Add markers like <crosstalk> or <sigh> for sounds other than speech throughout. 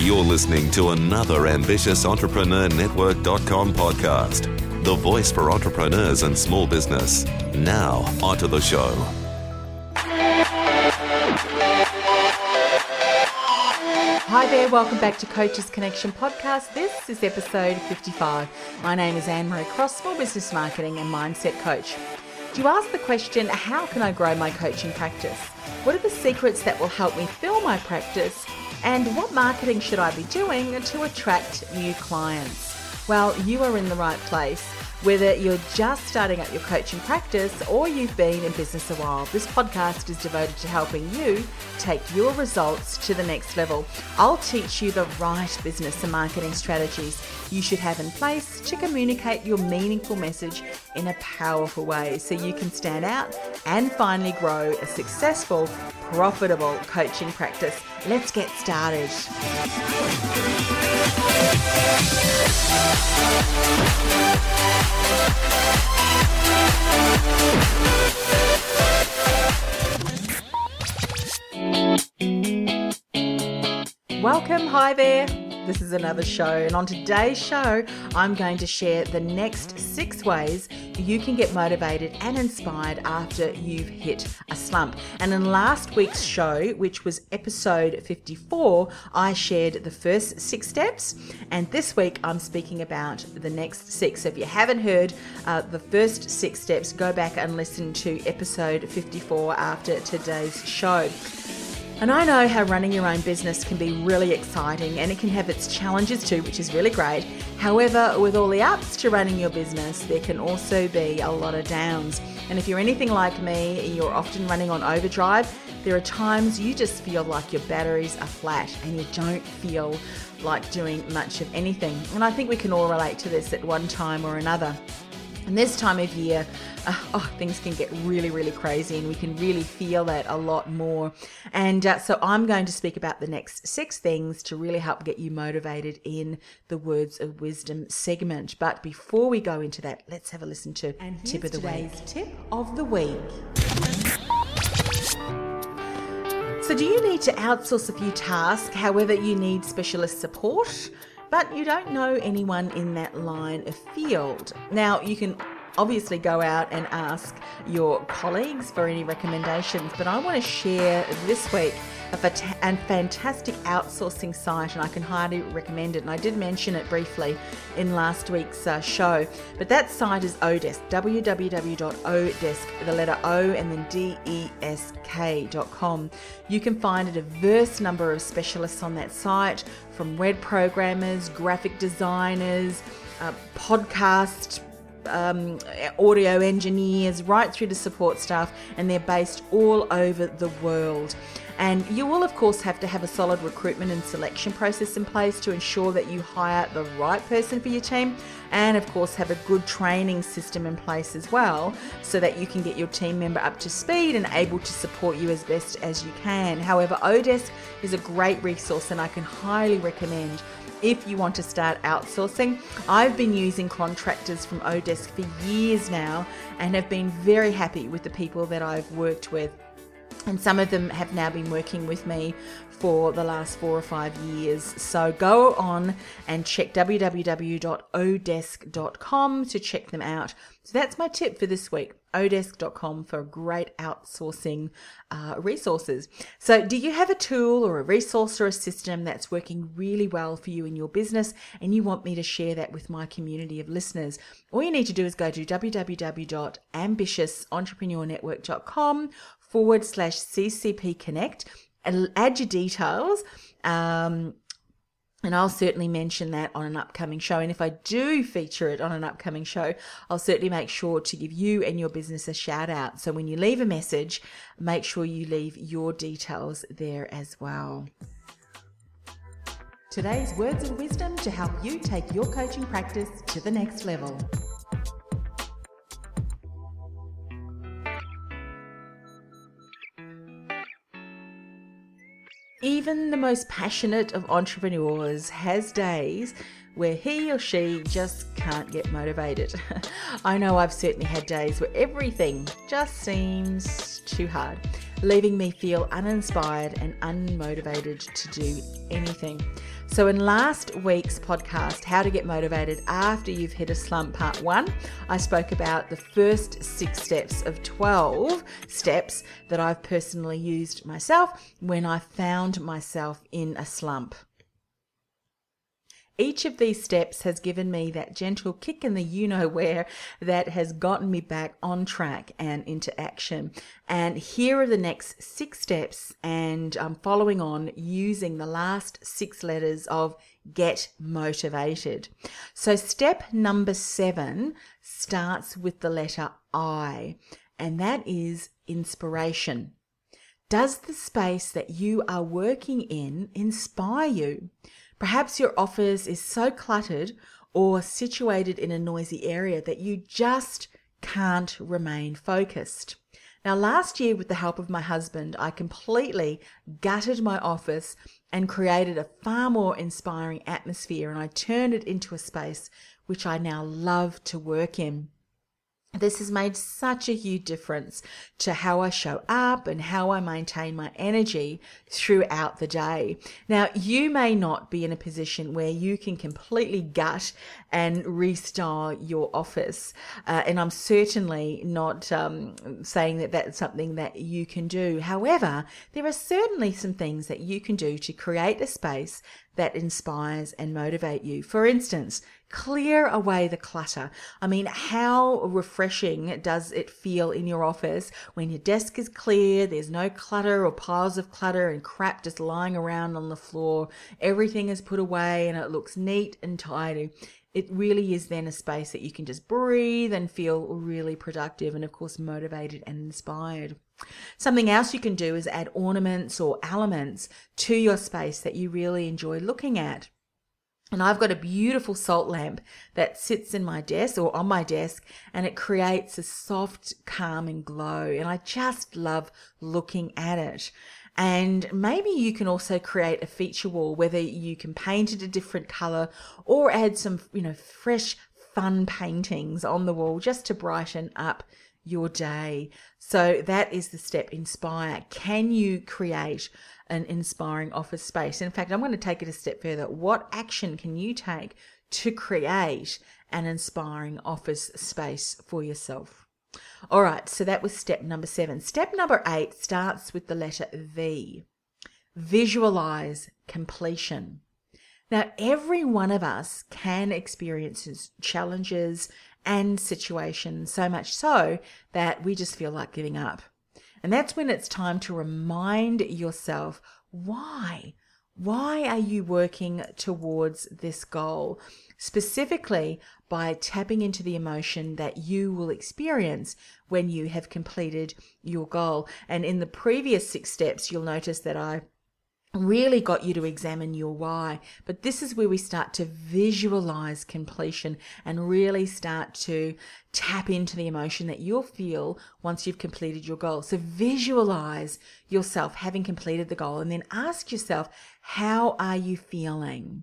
You're listening to another Ambitious Entrepreneur Network.com podcast, the voice for entrepreneurs and small business. Now, onto the show. Hi there, welcome back to Coaches Connection podcast. This is episode 55. My name is Anne Marie Cross, small business marketing and mindset coach. Do you ask the question, how can I grow my coaching practice? What are the secrets that will help me fill my practice? And what marketing should I be doing to attract new clients? Well, you are in the right place. Whether you're just starting up your coaching practice or you've been in business a while, this podcast is devoted to helping you take your results to the next level. I'll teach you the right business and marketing strategies you should have in place to communicate your meaningful message in a powerful way so you can stand out and finally grow a successful, profitable coaching practice. Let's get started. Welcome, hi there. This is another show, and on today's show, I'm going to share the next six ways you can get motivated and inspired after you've hit a slump. And in last week's show, which was episode 54, I shared the first six steps, and this week I'm speaking about the next six. So if you haven't heard uh, the first six steps, go back and listen to episode 54 after today's show. And I know how running your own business can be really exciting and it can have its challenges too, which is really great. However, with all the ups to running your business, there can also be a lot of downs. And if you're anything like me, you're often running on overdrive. There are times you just feel like your batteries are flat and you don't feel like doing much of anything. And I think we can all relate to this at one time or another. And this time of year, uh, oh, things can get really, really crazy, and we can really feel that a lot more. And uh, so, I'm going to speak about the next six things to really help get you motivated in the Words of Wisdom segment. But before we go into that, let's have a listen to and tip of the week. Tip of the week. So, do you need to outsource a few tasks? However, you need specialist support but you don't know anyone in that line of field. Now, you can obviously go out and ask your colleagues for any recommendations, but I want to share this week a fantastic outsourcing site, and I can highly recommend it. And I did mention it briefly in last week's uh, show, but that site is Odesk, www.odesk, the letter O and then D E S K.com. You can find a diverse number of specialists on that site, from web programmers, graphic designers, uh, podcast um, audio engineers, right through to support staff, and they're based all over the world. And you will, of course, have to have a solid recruitment and selection process in place to ensure that you hire the right person for your team, and of course, have a good training system in place as well so that you can get your team member up to speed and able to support you as best as you can. However, Odesk is a great resource, and I can highly recommend if you want to start outsourcing. I've been using contractors from Odesk for years now and have been very happy with the people that I've worked with and some of them have now been working with me for the last four or five years. So go on and check www.odesk.com to check them out. So that's my tip for this week odesk.com for great outsourcing uh, resources. So, do you have a tool or a resource or a system that's working really well for you in your business and you want me to share that with my community of listeners? All you need to do is go to www.ambitiousentrepreneurnetwork.com forward slash CCP Connect add your details. Um, And I'll certainly mention that on an upcoming show. And if I do feature it on an upcoming show, I'll certainly make sure to give you and your business a shout out. So when you leave a message, make sure you leave your details there as well. Today's words of wisdom to help you take your coaching practice to the next level. Even the most passionate of entrepreneurs has days where he or she just can't get motivated. <laughs> I know I've certainly had days where everything just seems too hard, leaving me feel uninspired and unmotivated to do anything. So, in last week's podcast, How to Get Motivated After You've Hit a Slump, Part 1, I spoke about the first six steps of 12 steps that I've personally used myself when I found myself in a slump. Each of these steps has given me that gentle kick in the you know where that has gotten me back on track and into action. And here are the next six steps, and I'm following on using the last six letters of get motivated. So, step number seven starts with the letter I, and that is inspiration. Does the space that you are working in inspire you? Perhaps your office is so cluttered or situated in a noisy area that you just can't remain focused. Now, last year, with the help of my husband, I completely gutted my office and created a far more inspiring atmosphere, and I turned it into a space which I now love to work in. This has made such a huge difference to how I show up and how I maintain my energy throughout the day. Now, you may not be in a position where you can completely gut and restyle your office. Uh, and I'm certainly not um, saying that that's something that you can do. However, there are certainly some things that you can do to create a space that inspires and motivate you. For instance, clear away the clutter. I mean, how refreshing does it feel in your office when your desk is clear, there's no clutter or piles of clutter and crap just lying around on the floor, everything is put away and it looks neat and tidy. It really is then a space that you can just breathe and feel really productive and, of course, motivated and inspired. Something else you can do is add ornaments or elements to your space that you really enjoy looking at. And I've got a beautiful salt lamp that sits in my desk or on my desk and it creates a soft, calming glow. And I just love looking at it. And maybe you can also create a feature wall, whether you can paint it a different color or add some, you know, fresh, fun paintings on the wall just to brighten up your day. So that is the step inspire. Can you create an inspiring office space? In fact, I'm going to take it a step further. What action can you take to create an inspiring office space for yourself? All right, so that was step number seven. Step number eight starts with the letter V. Visualize completion. Now, every one of us can experience challenges and situations, so much so that we just feel like giving up. And that's when it's time to remind yourself why. Why are you working towards this goal? Specifically, by tapping into the emotion that you will experience when you have completed your goal. And in the previous six steps, you'll notice that I really got you to examine your why. But this is where we start to visualize completion and really start to tap into the emotion that you'll feel once you've completed your goal. So visualize yourself having completed the goal and then ask yourself, how are you feeling?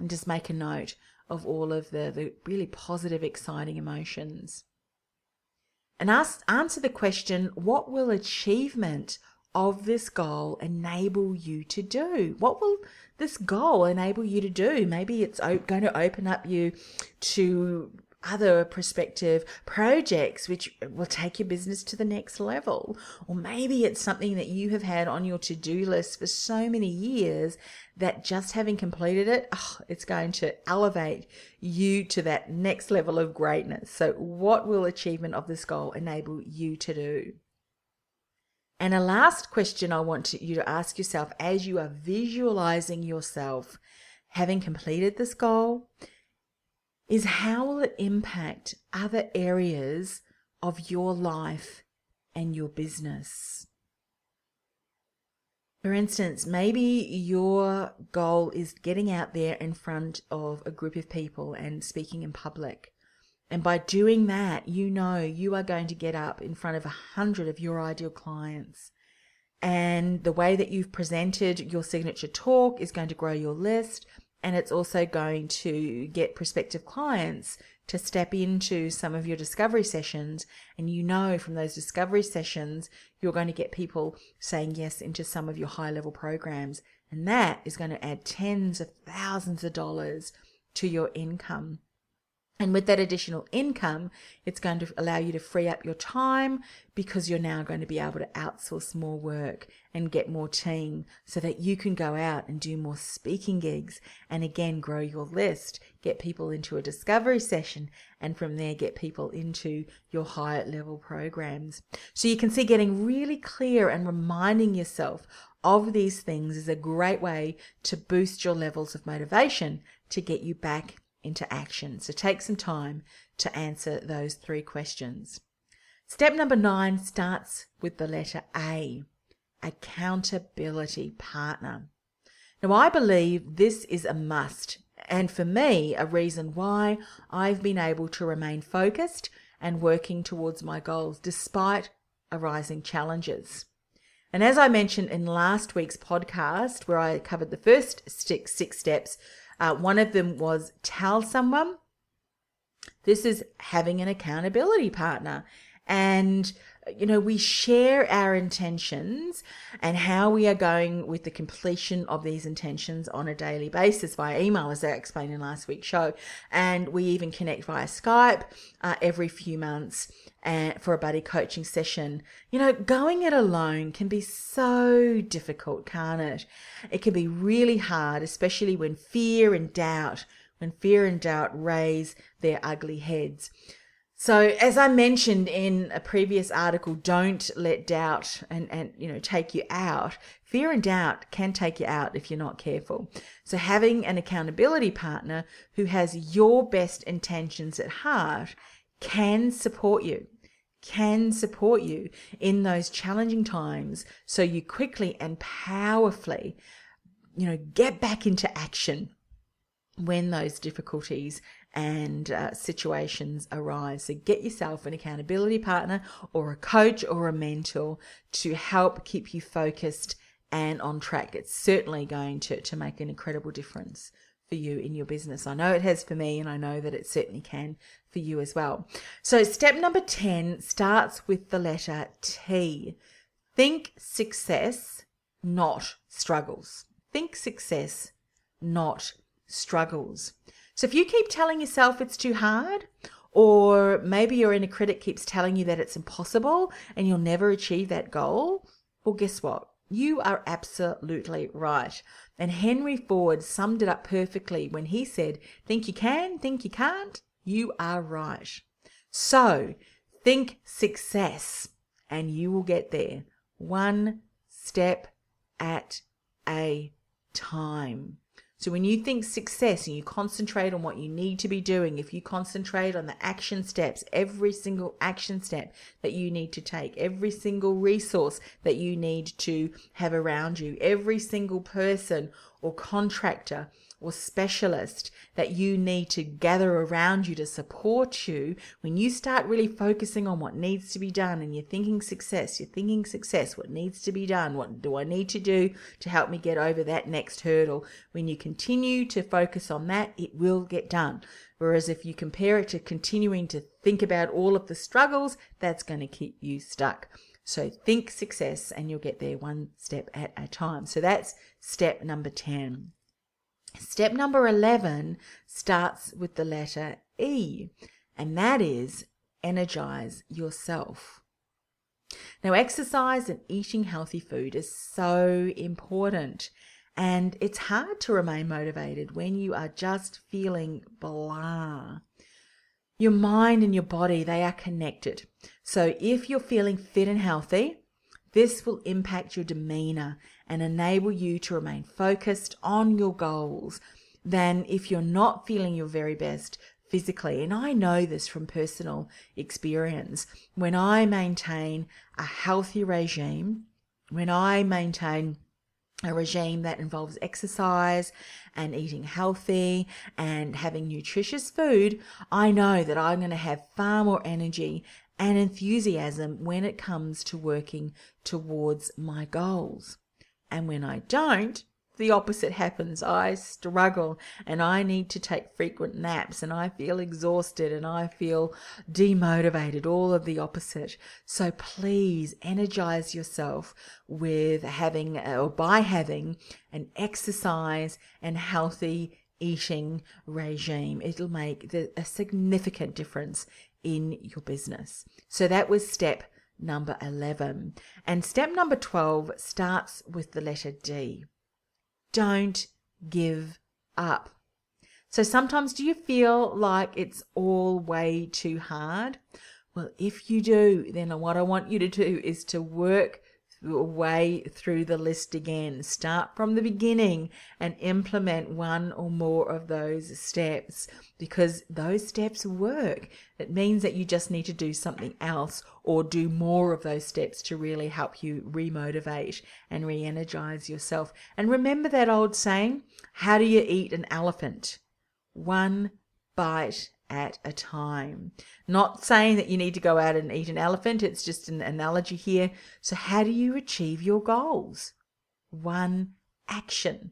And just make a note of all of the, the really positive, exciting emotions. And ask, answer the question, what will achievement of this goal enable you to do? What will this goal enable you to do? Maybe it's going to open up you to other prospective projects which will take your business to the next level. Or maybe it's something that you have had on your to do list for so many years that just having completed it, oh, it's going to elevate you to that next level of greatness. So, what will achievement of this goal enable you to do? And a last question I want you to ask yourself as you are visualizing yourself having completed this goal is how will it impact other areas of your life and your business? For instance, maybe your goal is getting out there in front of a group of people and speaking in public. And by doing that, you know you are going to get up in front of a hundred of your ideal clients. And the way that you've presented your signature talk is going to grow your list. And it's also going to get prospective clients to step into some of your discovery sessions. And you know from those discovery sessions, you're going to get people saying yes into some of your high level programs. And that is going to add tens of thousands of dollars to your income. And with that additional income, it's going to allow you to free up your time because you're now going to be able to outsource more work and get more team so that you can go out and do more speaking gigs and again grow your list, get people into a discovery session, and from there get people into your higher level programs. So you can see getting really clear and reminding yourself of these things is a great way to boost your levels of motivation to get you back into action. So take some time to answer those three questions. Step number nine starts with the letter A accountability partner. Now, I believe this is a must, and for me, a reason why I've been able to remain focused and working towards my goals despite arising challenges. And as I mentioned in last week's podcast, where I covered the first six, steps uh, one of them was tell someone. This is having an accountability partner. And, you know, we share our intentions and how we are going with the completion of these intentions on a daily basis via email, as I explained in last week's show. And we even connect via Skype uh, every few months and for a buddy coaching session. You know, going it alone can be so difficult, can't it? It can be really hard, especially when fear and doubt, when fear and doubt raise their ugly heads. So, as I mentioned in a previous article, don't let doubt and, and you know take you out. Fear and doubt can take you out if you're not careful. So, having an accountability partner who has your best intentions at heart can support you, can support you in those challenging times so you quickly and powerfully, you know, get back into action when those difficulties and uh, situations arise. So get yourself an accountability partner or a coach or a mentor to help keep you focused and on track. It's certainly going to, to make an incredible difference for you in your business. I know it has for me, and I know that it certainly can for you as well. So, step number 10 starts with the letter T. Think success, not struggles. Think success, not struggles. So, if you keep telling yourself it's too hard, or maybe your inner critic keeps telling you that it's impossible and you'll never achieve that goal, well, guess what? You are absolutely right. And Henry Ford summed it up perfectly when he said, Think you can, think you can't, you are right. So think success and you will get there one step at a time. So when you think success and you concentrate on what you need to be doing, if you concentrate on the action steps, every single action step that you need to take, every single resource that you need to have around you, every single person or contractor or specialist that you need to gather around you to support you, when you start really focusing on what needs to be done and you're thinking success, you're thinking success, what needs to be done, what do I need to do to help me get over that next hurdle? When you continue to focus on that, it will get done. Whereas if you compare it to continuing to think about all of the struggles, that's going to keep you stuck. So think success and you'll get there one step at a time. So that's step number 10. Step number 11 starts with the letter E, and that is energize yourself. Now, exercise and eating healthy food is so important, and it's hard to remain motivated when you are just feeling blah. Your mind and your body, they are connected. So, if you're feeling fit and healthy, this will impact your demeanor and enable you to remain focused on your goals than if you're not feeling your very best physically. And I know this from personal experience. When I maintain a healthy regime, when I maintain a regime that involves exercise and eating healthy and having nutritious food, I know that I'm going to have far more energy and enthusiasm when it comes to working towards my goals. And when I don't, the opposite happens. I struggle and I need to take frequent naps and I feel exhausted and I feel demotivated, all of the opposite. So please energize yourself with having or by having an exercise and healthy eating regime. It'll make a significant difference in your business. So that was step number 11. And step number 12 starts with the letter D. Don't give up. So sometimes do you feel like it's all way too hard? Well, if you do, then what I want you to do is to work way through the list again. Start from the beginning and implement one or more of those steps because those steps work. It means that you just need to do something else or do more of those steps to really help you remotivate and re energize yourself. And remember that old saying how do you eat an elephant? One bite at a time. Not saying that you need to go out and eat an elephant, it's just an analogy here. So, how do you achieve your goals? One action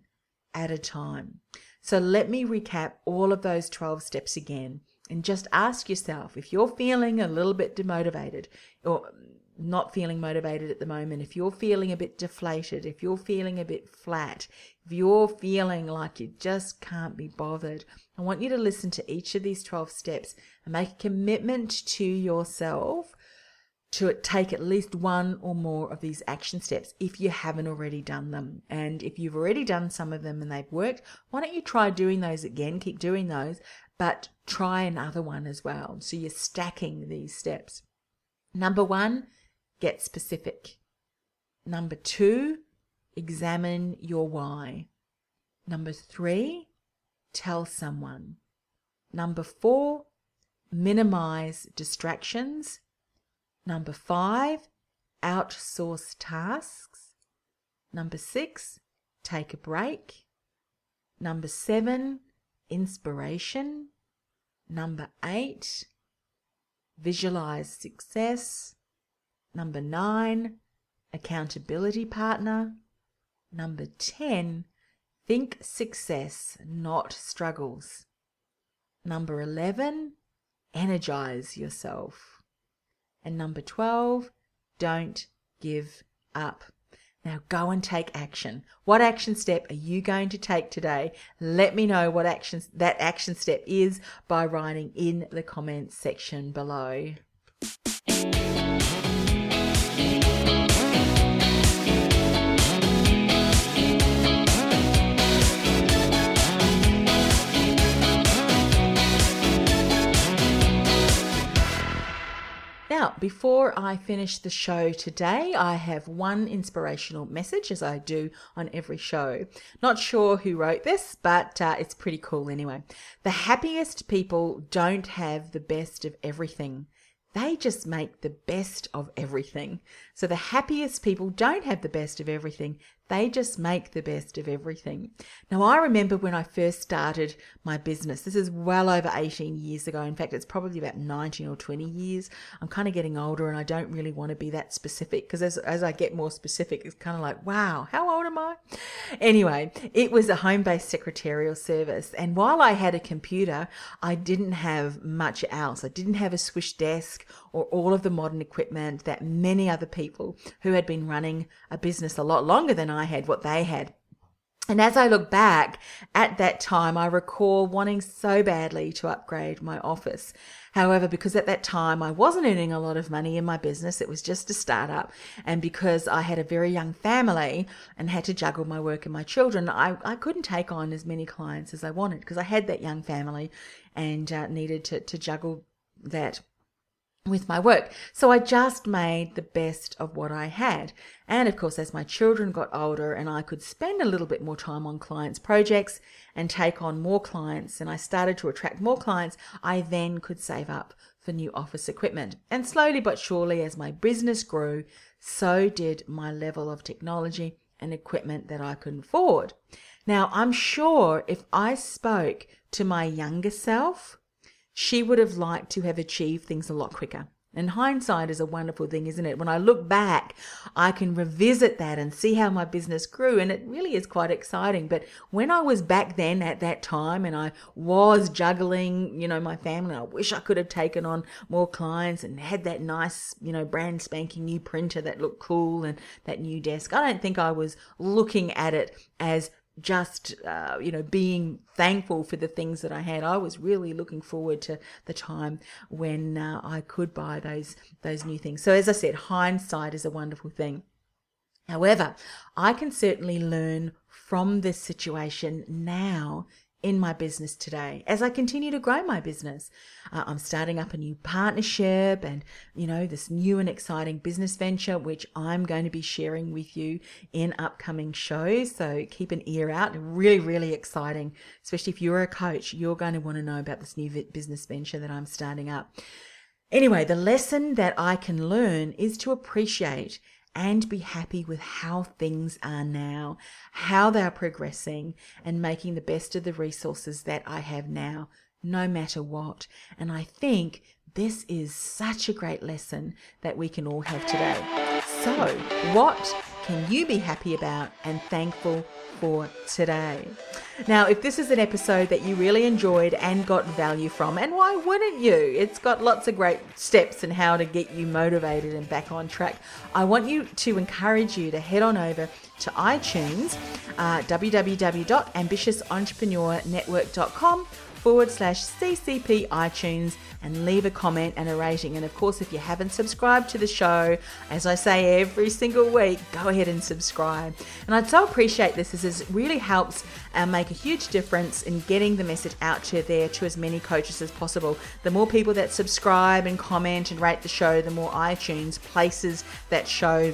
at a time. So, let me recap all of those 12 steps again and just ask yourself if you're feeling a little bit demotivated or not feeling motivated at the moment, if you're feeling a bit deflated, if you're feeling a bit flat, if you're feeling like you just can't be bothered, I want you to listen to each of these 12 steps and make a commitment to yourself to take at least one or more of these action steps if you haven't already done them. And if you've already done some of them and they've worked, why don't you try doing those again? Keep doing those, but try another one as well. So you're stacking these steps. Number one, get specific. Number two, examine your why. Number three, tell someone. Number four, minimize distractions. Number five, outsource tasks. Number six, take a break. Number seven, inspiration. Number eight, visualize success. Number nine, accountability partner. Number 10, think success, not struggles. Number 11, energize yourself. And number 12, don't give up. Now go and take action. What action step are you going to take today? Let me know what action that action step is by writing in the comments section below. Now, before I finish the show today, I have one inspirational message, as I do on every show. Not sure who wrote this, but uh, it's pretty cool anyway. The happiest people don't have the best of everything. They just make the best of everything. So the happiest people don't have the best of everything. They just make the best of everything. Now, I remember when I first started my business, this is well over 18 years ago. In fact, it's probably about 19 or 20 years. I'm kind of getting older and I don't really want to be that specific because as, as I get more specific, it's kind of like, wow, how old am I? Anyway, it was a home based secretarial service. And while I had a computer, I didn't have much else. I didn't have a swish desk or all of the modern equipment that many other people who had been running a business a lot longer than I had, what they had. And as I look back at that time, I recall wanting so badly to upgrade my office. However, because at that time I wasn't earning a lot of money in my business, it was just a startup. And because I had a very young family and had to juggle my work and my children, I, I couldn't take on as many clients as I wanted because I had that young family and uh, needed to, to juggle that with my work. So I just made the best of what I had. And of course, as my children got older and I could spend a little bit more time on clients' projects and take on more clients, and I started to attract more clients, I then could save up for new office equipment. And slowly but surely, as my business grew, so did my level of technology and equipment that I could afford. Now, I'm sure if I spoke to my younger self, she would have liked to have achieved things a lot quicker. And hindsight is a wonderful thing, isn't it? When I look back, I can revisit that and see how my business grew, and it really is quite exciting. But when I was back then at that time and I was juggling, you know, my family, I wish I could have taken on more clients and had that nice, you know, brand spanking new printer that looked cool and that new desk. I don't think I was looking at it as just uh, you know being thankful for the things that I had. I was really looking forward to the time when uh, I could buy those those new things. So as I said, hindsight is a wonderful thing. However, I can certainly learn from this situation now in my business today as I continue to grow my business. Uh, I'm starting up a new partnership and, you know, this new and exciting business venture, which I'm going to be sharing with you in upcoming shows. So keep an ear out. Really, really exciting, especially if you're a coach, you're going to want to know about this new business venture that I'm starting up. Anyway, the lesson that I can learn is to appreciate and be happy with how things are now, how they're progressing, and making the best of the resources that I have now, no matter what. And I think this is such a great lesson that we can all have today. So, what can you be happy about and thankful for today? Now, if this is an episode that you really enjoyed and got value from, and why wouldn't you? It's got lots of great steps and how to get you motivated and back on track. I want you to encourage you to head on over to iTunes, uh, www.ambitiousentrepreneurnetwork.com forward slash CCP iTunes and leave a comment and a rating. And of course, if you haven't subscribed to the show, as I say every single week, go ahead and subscribe. And I'd so appreciate this as this really helps uh, make a huge difference in getting the message out to there to as many coaches as possible. The more people that subscribe and comment and rate the show, the more iTunes places that show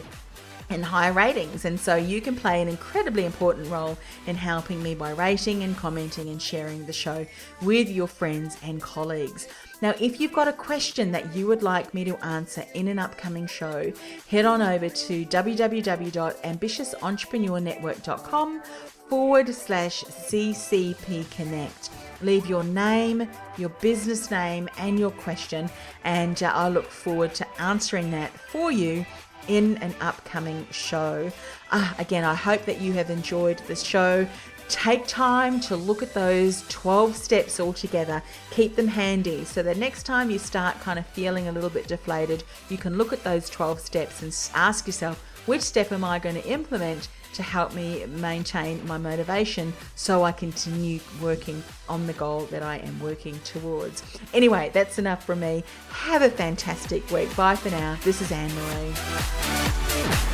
and higher ratings. And so you can play an incredibly important role in helping me by rating and commenting and sharing the show with your friends and colleagues. Now, if you've got a question that you would like me to answer in an upcoming show, head on over to www.ambitiousentrepreneurnetwork.com forward slash CCP Connect. Leave your name, your business name, and your question, and uh, I look forward to answering that for you in an upcoming show. Uh, again, I hope that you have enjoyed this show. Take time to look at those 12 steps all together. Keep them handy so that next time you start kind of feeling a little bit deflated, you can look at those 12 steps and ask yourself, which step am I going to implement to help me maintain my motivation so I continue working on the goal that I am working towards. Anyway, that's enough from me. Have a fantastic week. Bye for now. This is Anne Marie.